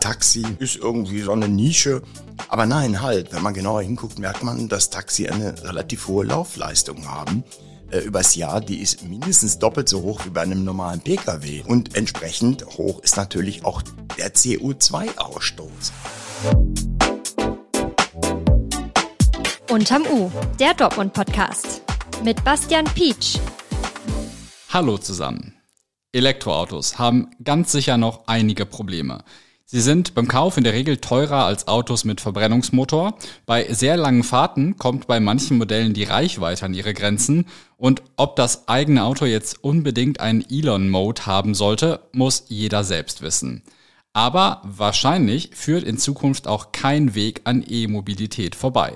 Taxi ist irgendwie so eine Nische. Aber nein, halt, wenn man genauer hinguckt, merkt man, dass Taxi eine relativ hohe Laufleistung haben äh, übers Jahr, die ist mindestens doppelt so hoch wie bei einem normalen Pkw. Und entsprechend hoch ist natürlich auch der CO2-Ausstoß. Unterm U, der Dortmund-Podcast. Mit Bastian Pietsch. Hallo zusammen. Elektroautos haben ganz sicher noch einige Probleme. Sie sind beim Kauf in der Regel teurer als Autos mit Verbrennungsmotor. Bei sehr langen Fahrten kommt bei manchen Modellen die Reichweite an ihre Grenzen. Und ob das eigene Auto jetzt unbedingt einen Elon-Mode haben sollte, muss jeder selbst wissen. Aber wahrscheinlich führt in Zukunft auch kein Weg an E-Mobilität vorbei.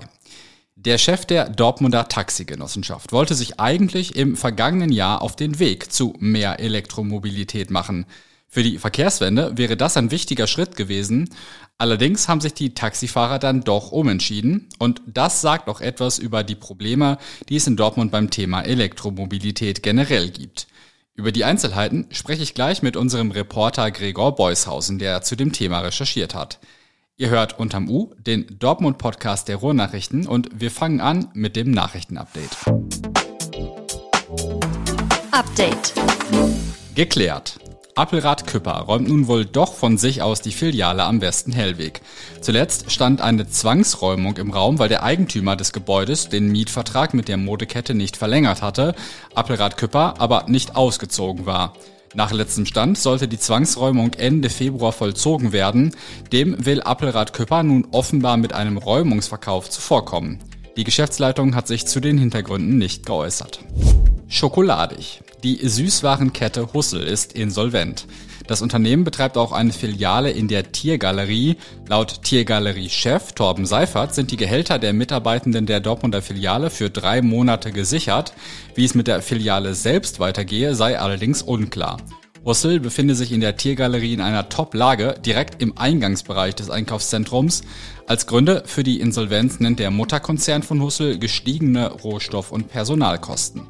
Der Chef der Dortmunder Taxigenossenschaft wollte sich eigentlich im vergangenen Jahr auf den Weg zu mehr Elektromobilität machen. Für die Verkehrswende wäre das ein wichtiger Schritt gewesen. Allerdings haben sich die Taxifahrer dann doch umentschieden. Und das sagt auch etwas über die Probleme, die es in Dortmund beim Thema Elektromobilität generell gibt. Über die Einzelheiten spreche ich gleich mit unserem Reporter Gregor Beushausen, der zu dem Thema recherchiert hat. Ihr hört unterm U den Dortmund-Podcast der Ruhrnachrichten und wir fangen an mit dem Nachrichtenupdate. Update. Geklärt. Appelrad Küpper räumt nun wohl doch von sich aus die Filiale am Westen Hellweg. Zuletzt stand eine Zwangsräumung im Raum, weil der Eigentümer des Gebäudes den Mietvertrag mit der Modekette nicht verlängert hatte, Appelrad Küpper aber nicht ausgezogen war. Nach letztem Stand sollte die Zwangsräumung Ende Februar vollzogen werden. Dem will Appelrad Küpper nun offenbar mit einem Räumungsverkauf zuvorkommen. Die Geschäftsleitung hat sich zu den Hintergründen nicht geäußert. Schokoladig. Die Süßwarenkette Hussel ist insolvent. Das Unternehmen betreibt auch eine Filiale in der Tiergalerie. Laut Tiergalerie-Chef Torben Seifert sind die Gehälter der Mitarbeitenden der Dortmunder Filiale für drei Monate gesichert. Wie es mit der Filiale selbst weitergehe, sei allerdings unklar. Hussel befinde sich in der Tiergalerie in einer Top-Lage, direkt im Eingangsbereich des Einkaufszentrums. Als Gründe für die Insolvenz nennt der Mutterkonzern von Hussel gestiegene Rohstoff- und Personalkosten.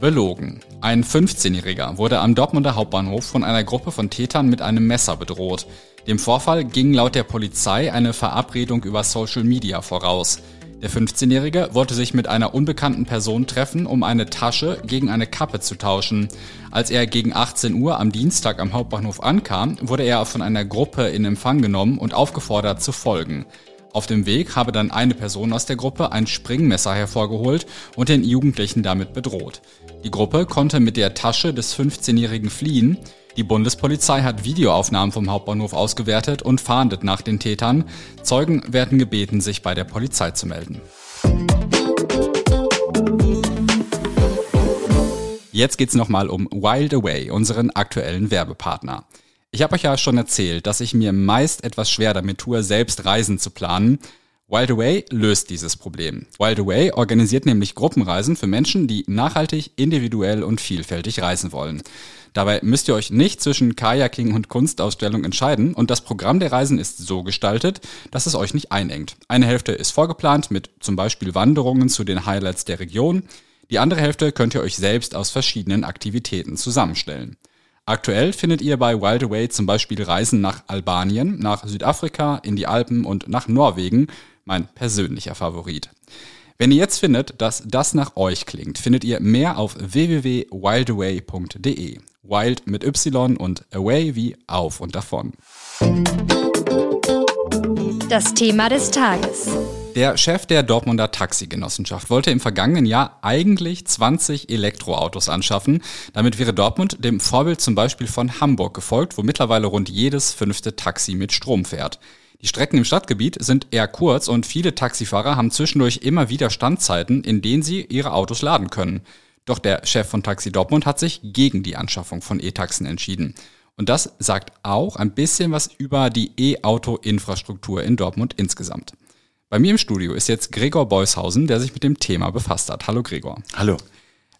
Belogen. Ein 15-Jähriger wurde am Dortmunder Hauptbahnhof von einer Gruppe von Tätern mit einem Messer bedroht. Dem Vorfall ging laut der Polizei eine Verabredung über Social Media voraus. Der 15-Jährige wollte sich mit einer unbekannten Person treffen, um eine Tasche gegen eine Kappe zu tauschen. Als er gegen 18 Uhr am Dienstag am Hauptbahnhof ankam, wurde er von einer Gruppe in Empfang genommen und aufgefordert zu folgen. Auf dem Weg habe dann eine Person aus der Gruppe ein Springmesser hervorgeholt und den Jugendlichen damit bedroht. Die Gruppe konnte mit der Tasche des 15-Jährigen fliehen. Die Bundespolizei hat Videoaufnahmen vom Hauptbahnhof ausgewertet und fahndet nach den Tätern. Zeugen werden gebeten, sich bei der Polizei zu melden. Jetzt geht's nochmal um Wild Away, unseren aktuellen Werbepartner. Ich habe euch ja schon erzählt, dass ich mir meist etwas schwer damit tue, selbst Reisen zu planen. Wild Away löst dieses Problem. Wild Away organisiert nämlich Gruppenreisen für Menschen, die nachhaltig, individuell und vielfältig reisen wollen. Dabei müsst ihr euch nicht zwischen Kajaking und Kunstausstellung entscheiden und das Programm der Reisen ist so gestaltet, dass es euch nicht einengt. Eine Hälfte ist vorgeplant mit zum Beispiel Wanderungen zu den Highlights der Region. Die andere Hälfte könnt ihr euch selbst aus verschiedenen Aktivitäten zusammenstellen. Aktuell findet ihr bei Wild Away zum Beispiel Reisen nach Albanien, nach Südafrika, in die Alpen und nach Norwegen, mein persönlicher Favorit. Wenn ihr jetzt findet, dass das nach euch klingt, findet ihr mehr auf www.wildaway.de. Wild mit Y und Away wie auf und davon. Das Thema des Tages. Der Chef der Dortmunder Taxigenossenschaft wollte im vergangenen Jahr eigentlich 20 Elektroautos anschaffen. Damit wäre Dortmund dem Vorbild zum Beispiel von Hamburg gefolgt, wo mittlerweile rund jedes fünfte Taxi mit Strom fährt. Die Strecken im Stadtgebiet sind eher kurz und viele Taxifahrer haben zwischendurch immer wieder Standzeiten, in denen sie ihre Autos laden können. Doch der Chef von Taxi Dortmund hat sich gegen die Anschaffung von E-Taxen entschieden. Und das sagt auch ein bisschen was über die E-Auto-Infrastruktur in Dortmund insgesamt. Bei mir im Studio ist jetzt Gregor Beushausen, der sich mit dem Thema befasst hat. Hallo Gregor. Hallo.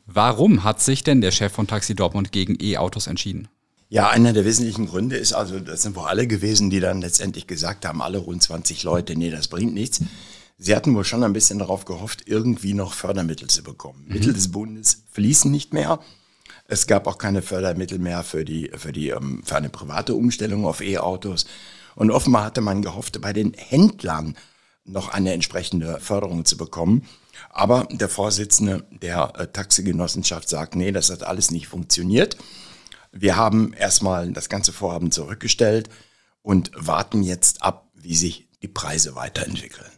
Warum hat sich denn der Chef von Taxi Dortmund gegen E-Autos entschieden? Ja, einer der wesentlichen Gründe ist also, das sind wohl alle gewesen, die dann letztendlich gesagt haben, alle rund 20 Leute, nee, das bringt nichts. Sie hatten wohl schon ein bisschen darauf gehofft, irgendwie noch Fördermittel zu bekommen. Mhm. Mittel des Bundes fließen nicht mehr. Es gab auch keine Fördermittel mehr für die, für die, ähm, für eine private Umstellung auf E-Autos. Und offenbar hatte man gehofft, bei den Händlern noch eine entsprechende Förderung zu bekommen. Aber der Vorsitzende der äh, Taxigenossenschaft sagt, nee, das hat alles nicht funktioniert. Wir haben erstmal das ganze Vorhaben zurückgestellt und warten jetzt ab, wie sich die Preise weiterentwickeln.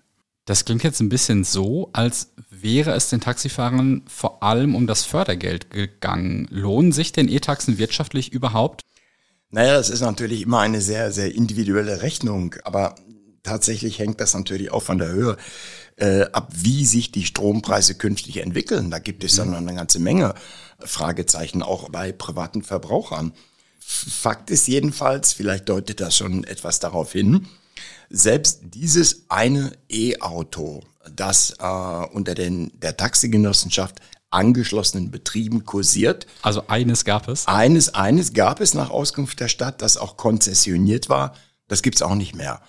Das klingt jetzt ein bisschen so, als wäre es den Taxifahrern vor allem um das Fördergeld gegangen. Lohnen sich denn E-Taxen wirtschaftlich überhaupt? Naja, das ist natürlich immer eine sehr, sehr individuelle Rechnung, aber tatsächlich hängt das natürlich auch von der Höhe äh, ab, wie sich die Strompreise künftig entwickeln. Da gibt es dann noch eine ganze Menge Fragezeichen, auch bei privaten Verbrauchern. Fakt ist jedenfalls, vielleicht deutet das schon etwas darauf hin, selbst dieses eine E-Auto, das äh, unter den, der Taxigenossenschaft angeschlossenen Betrieben kursiert. Also eines gab es? Eines, eines gab es nach Auskunft der Stadt, das auch konzessioniert war. Das gibt's auch nicht mehr.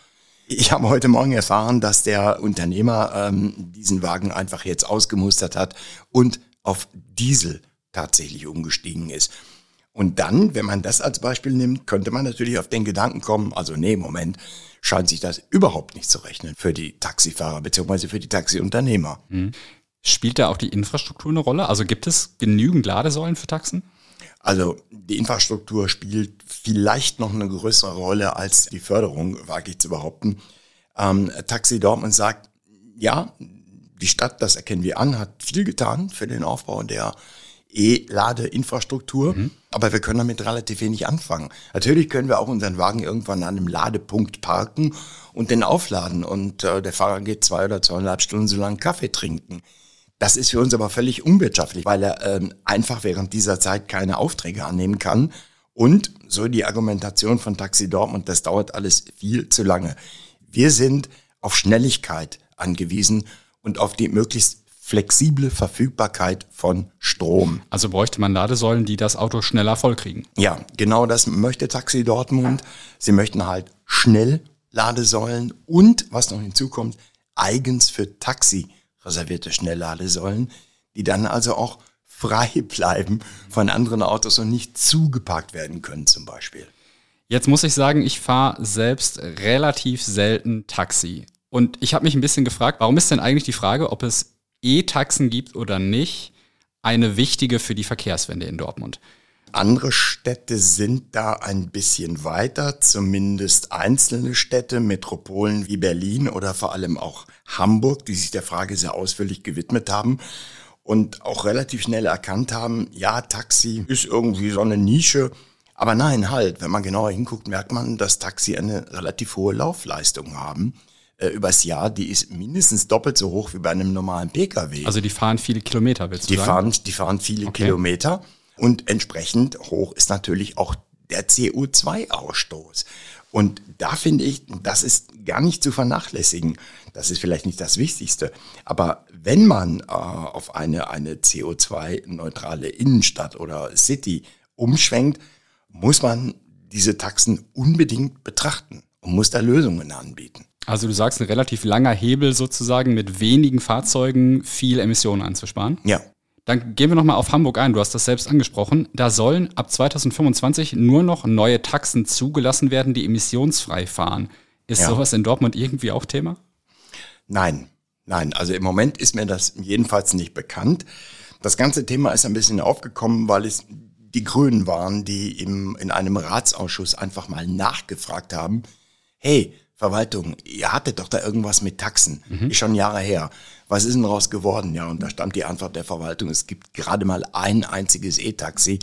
Ich habe heute Morgen erfahren, dass der Unternehmer ähm, diesen Wagen einfach jetzt ausgemustert hat und auf Diesel tatsächlich umgestiegen ist. Und dann, wenn man das als Beispiel nimmt, könnte man natürlich auf den Gedanken kommen, also nee, Moment, scheint sich das überhaupt nicht zu rechnen für die Taxifahrer bzw. für die Taxiunternehmer. Mhm. Spielt da auch die Infrastruktur eine Rolle? Also gibt es genügend Ladesäulen für Taxen? Also die Infrastruktur spielt vielleicht noch eine größere Rolle als die Förderung, wage ich zu behaupten. Ähm, Taxi Dortmund sagt, ja, die Stadt, das erkennen wir an, hat viel getan für den Aufbau der E-Ladeinfrastruktur, mhm. aber wir können damit relativ wenig anfangen. Natürlich können wir auch unseren Wagen irgendwann an einem Ladepunkt parken und den aufladen und äh, der Fahrer geht zwei oder zweieinhalb Stunden so lange Kaffee trinken. Das ist für uns aber völlig unwirtschaftlich, weil er ähm, einfach während dieser Zeit keine Aufträge annehmen kann. Und so die Argumentation von Taxi Dortmund, das dauert alles viel zu lange. Wir sind auf Schnelligkeit angewiesen und auf die möglichst flexible Verfügbarkeit von Strom. Also bräuchte man Ladesäulen, die das Auto schneller vollkriegen. Ja, genau das möchte Taxi Dortmund. Sie möchten halt schnell Ladesäulen und, was noch hinzukommt, eigens für Taxi reservierte Schnellladesäulen, die dann also auch frei bleiben von anderen Autos und nicht zugeparkt werden können zum Beispiel. Jetzt muss ich sagen, ich fahre selbst relativ selten Taxi. Und ich habe mich ein bisschen gefragt, warum ist denn eigentlich die Frage, ob es E-Taxen gibt oder nicht, eine wichtige für die Verkehrswende in Dortmund? Andere Städte sind da ein bisschen weiter, zumindest einzelne Städte, Metropolen wie Berlin oder vor allem auch Hamburg, die sich der Frage sehr ausführlich gewidmet haben und auch relativ schnell erkannt haben, ja, Taxi ist irgendwie so eine Nische. Aber nein, halt, wenn man genauer hinguckt, merkt man, dass Taxi eine relativ hohe Laufleistung haben äh, übers Jahr, die ist mindestens doppelt so hoch wie bei einem normalen Pkw. Also die fahren viele Kilometer, willst du die sagen? Fahren, die fahren viele okay. Kilometer. Und entsprechend hoch ist natürlich auch der CO2-Ausstoß. Und da finde ich, das ist gar nicht zu vernachlässigen. Das ist vielleicht nicht das Wichtigste. Aber wenn man äh, auf eine, eine CO2-neutrale Innenstadt oder City umschwenkt, muss man diese Taxen unbedingt betrachten und muss da Lösungen anbieten. Also du sagst, ein relativ langer Hebel sozusagen mit wenigen Fahrzeugen viel Emissionen anzusparen? Ja, dann gehen wir nochmal auf Hamburg ein. Du hast das selbst angesprochen. Da sollen ab 2025 nur noch neue Taxen zugelassen werden, die emissionsfrei fahren. Ist ja. sowas in Dortmund irgendwie auch Thema? Nein, nein. Also im Moment ist mir das jedenfalls nicht bekannt. Das ganze Thema ist ein bisschen aufgekommen, weil es die Grünen waren, die im, in einem Ratsausschuss einfach mal nachgefragt haben, hey, Verwaltung, ihr hattet doch da irgendwas mit Taxen, mhm. ist schon Jahre her. Was ist denn daraus geworden? Ja, und da stammt die Antwort der Verwaltung, es gibt gerade mal ein einziges E-Taxi.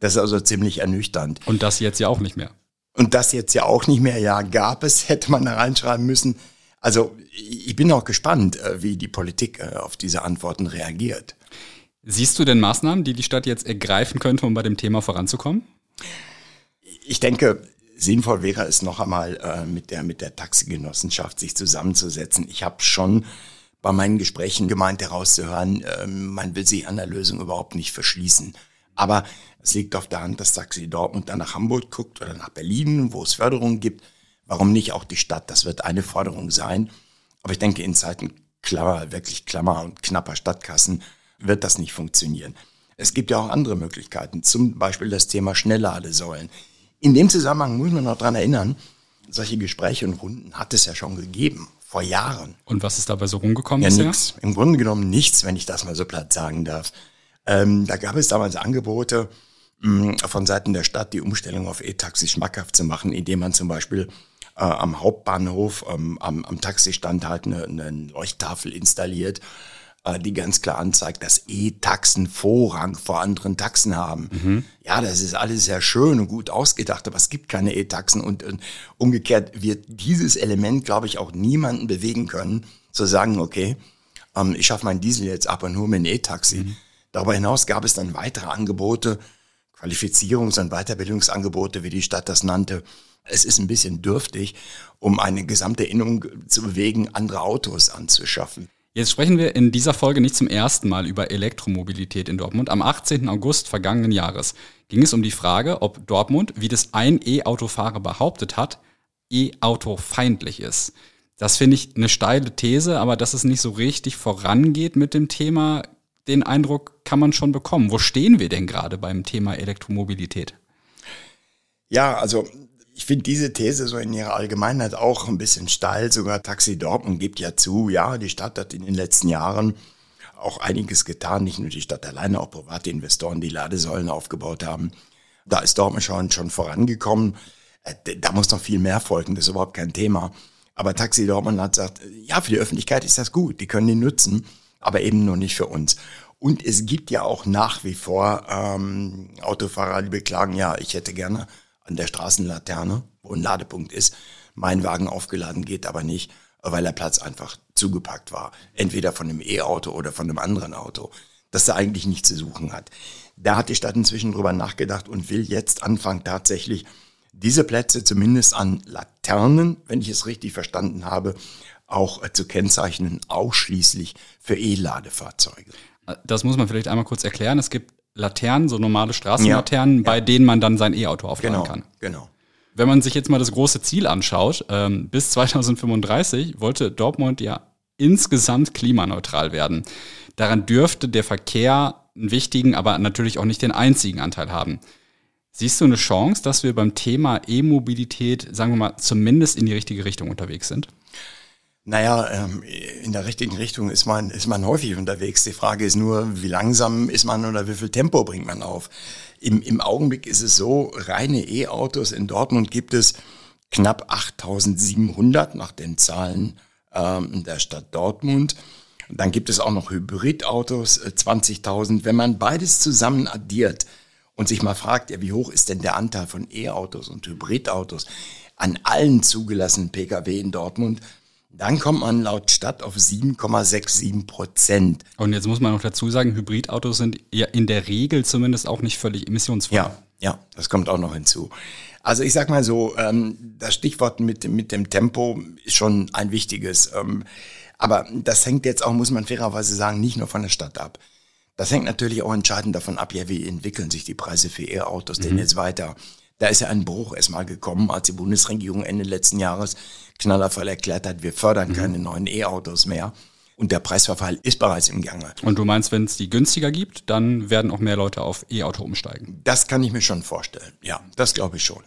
Das ist also ziemlich ernüchternd. Und das jetzt ja auch nicht mehr. Und das jetzt ja auch nicht mehr, ja, gab es, hätte man da reinschreiben müssen. Also ich bin auch gespannt, äh, wie die Politik äh, auf diese Antworten reagiert. Siehst du denn Maßnahmen, die die Stadt jetzt ergreifen könnte, um bei dem Thema voranzukommen? Ich denke, sinnvoll wäre es noch einmal äh, mit der mit der Taxigenossenschaft sich zusammenzusetzen. Ich habe schon bei meinen Gesprächen gemeint herauszuhören, äh, man will sich an der Lösung überhaupt nicht verschließen. Aber es liegt auf der Hand, dass Taxi Dortmund dann nach Hamburg guckt oder nach Berlin, wo es Förderungen gibt. Warum nicht auch die Stadt? Das wird eine Forderung sein. Aber ich denke, in Zeiten Klammer, wirklich Klammer und knapper Stadtkassen wird das nicht funktionieren. Es gibt ja auch andere Möglichkeiten, zum Beispiel das Thema Schnellladesäulen. In dem Zusammenhang muss man noch dran erinnern, solche Gespräche und Runden hat es ja schon gegeben, vor Jahren. Und was ist dabei so rumgekommen Ja, nichts. Im Grunde genommen nichts, wenn ich das mal so platt sagen darf. Ähm, da gab es damals Angebote mh, von Seiten der Stadt, die Umstellung auf E-Taxi schmackhaft zu machen, indem man zum Beispiel äh, am Hauptbahnhof, ähm, am, am Taxistand halt eine, eine Leuchttafel installiert, die ganz klar anzeigt, dass E-Taxen Vorrang vor anderen Taxen haben. Ja, das ist alles sehr schön und gut ausgedacht, aber es gibt keine E-Taxen und, und umgekehrt wird dieses Element, glaube ich, auch niemanden bewegen können, zu sagen, okay, ähm, ich schaffe meinen Diesel jetzt ab und hole mir ein E-Taxi. Darüber hinaus gab es dann weitere Angebote, Qualifizierungs- und Weiterbildungsangebote, wie die Stadt das nannte. Es ist ein bisschen dürftig, um eine gesamte Innung zu bewegen, andere Autos anzuschaffen. Jetzt sprechen wir in dieser Folge nicht zum ersten Mal über Elektromobilität in Dortmund. Am 18. August vergangenen Jahres ging es um die Frage, ob Dortmund, wie das ein E-Autofahrer behauptet hat, E-Auto-feindlich ist. Das finde ich eine steile These, aber dass es nicht so richtig vorangeht mit dem Thema, den Eindruck kann man schon bekommen. Wo stehen wir denn gerade beim Thema Elektromobilität? Ja, also ich finde diese These so in ihrer Allgemeinheit auch ein bisschen steil. Sogar Taxi Dortmund gibt ja zu, ja, die Stadt hat in den letzten Jahren auch einiges getan, nicht nur die Stadt alleine, auch private Investoren, die Ladesäulen aufgebaut haben. Da ist Dortmund schon, schon vorangekommen. Äh, Da muss noch viel mehr folgen, das ist überhaupt kein Thema. Aber Taxi Dortmund hat gesagt, ja, für die Öffentlichkeit ist das gut, die können die nutzen, aber eben nur nicht für uns. Und es gibt ja auch nach wie vor ähm, Autofahrer, die beklagen, ja, ich hätte gerne an der Straßenlaterne, wo ein Ladepunkt ist, mein Wagen aufgeladen geht aber nicht, weil der Platz einfach zugepackt war. Entweder von einem E-Auto oder von einem anderen Auto, das da eigentlich nichts zu suchen hat. Da hat die Stadt inzwischen drüber nachgedacht und will jetzt anfangen, tatsächlich diese Plätze zumindest an Laternen, wenn ich es richtig verstanden habe, auch äh, zu kennzeichnen, ausschließlich für E-Ladefahrzeuge. Das muss man vielleicht einmal kurz erklären. Es gibt Laternen, so normale Straßenlaternen, bei denen man dann sein E-Auto aufladen Genau, kann. genau. Wenn man sich jetzt mal das große Ziel anschaut, ähm, bis 2035 wollte Dortmund ja insgesamt klimaneutral werden. Daran dürfte der Verkehr einen wichtigen, aber natürlich auch nicht den einzigen Anteil haben. Siehst du eine Chance, dass wir beim Thema E-Mobilität, sagen wir mal, zumindest in die richtige Richtung unterwegs sind? Naja, ähm, in der richtigen Richtung ist man, ist man häufig unterwegs. Die Frage ist nur, wie langsam ist man oder wie viel Tempo bringt man auf. Im, im Augenblick ist es so, reine E-Autos in Dortmund gibt es knapp 8700 nach den Zahlen ähm, der Stadt Dortmund. Dann gibt es auch noch Hybridautos, äh, 20.000. Wenn man beides zusammen addiert und sich mal fragt, ja, wie hoch ist denn der Anteil von E-Autos und Hybridautos an allen zugelassenen Pkw in Dortmund, dann kommt man laut Stadt auf 7,67 Prozent. Und jetzt muss man noch dazu sagen, Hybridautos sind ja in der Regel zumindest auch nicht völlig emissionsfrei. Ja, ja, das kommt auch noch hinzu. Also ich sag mal so, ähm, das Stichwort mit, mit dem Tempo ist schon ein wichtiges. Ähm, aber das hängt jetzt auch, muss man fairerweise sagen, nicht nur von der Stadt ab. Das hängt natürlich auch entscheidend davon ab, ja, wie entwickeln sich die Preise für E-Autos denn jetzt weiter. Da ist ja ein Bruch erstmal gekommen, als die Bundesregierung Ende letzten Jahres knallervoll erklärt hat, wir fördern keine neuen E-Autos mehr. Und der Preisverfall ist bereits im Gange. Und du meinst, wenn es die günstiger gibt, dann werden auch mehr Leute auf E-Auto umsteigen. Das kann ich mir schon vorstellen. Ja, das glaube ich schon.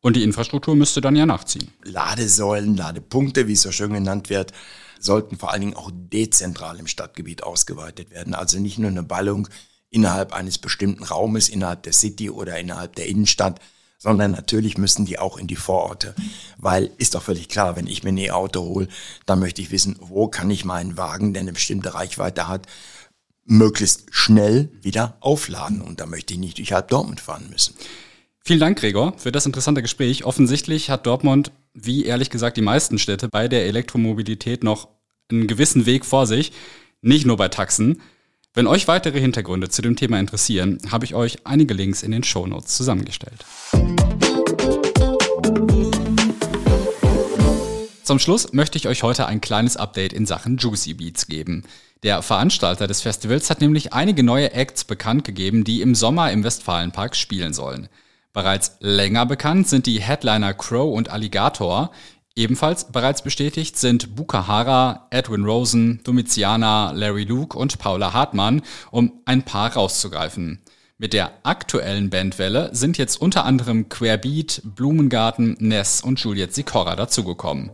Und die Infrastruktur müsste dann ja nachziehen. Ladesäulen, Ladepunkte, wie es so schön genannt wird, sollten vor allen Dingen auch dezentral im Stadtgebiet ausgeweitet werden. Also nicht nur eine Ballung innerhalb eines bestimmten Raumes, innerhalb der City oder innerhalb der Innenstadt, sondern natürlich müssen die auch in die Vororte. Weil ist doch völlig klar, wenn ich mir ein E-Auto hole, dann möchte ich wissen, wo kann ich meinen Wagen, der eine bestimmte Reichweite hat, möglichst schnell wieder aufladen. Und da möchte ich nicht durch halb Dortmund fahren müssen. Vielen Dank, Gregor, für das interessante Gespräch. Offensichtlich hat Dortmund, wie ehrlich gesagt die meisten Städte, bei der Elektromobilität noch einen gewissen Weg vor sich. Nicht nur bei Taxen. Wenn euch weitere Hintergründe zu dem Thema interessieren, habe ich euch einige Links in den Shownotes zusammengestellt. Zum Schluss möchte ich euch heute ein kleines Update in Sachen Juicy Beats geben. Der Veranstalter des Festivals hat nämlich einige neue Acts bekannt gegeben, die im Sommer im Westfalenpark spielen sollen. Bereits länger bekannt sind die Headliner Crow und Alligator. Ebenfalls bereits bestätigt sind Bukahara, Edwin Rosen, Domitiana, Larry Luke und Paula Hartmann, um ein paar rauszugreifen. Mit der aktuellen Bandwelle sind jetzt unter anderem Querbeat, Blumengarten, Ness und Juliette Sikora dazugekommen.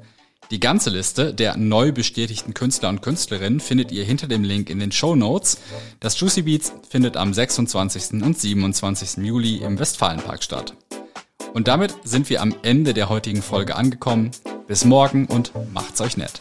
Die ganze Liste der neu bestätigten Künstler und Künstlerinnen findet ihr hinter dem Link in den Show Notes. Das Juicy Beats findet am 26. und 27. Juli im Westfalenpark statt. Und damit sind wir am Ende der heutigen Folge angekommen. Bis morgen und macht's euch nett.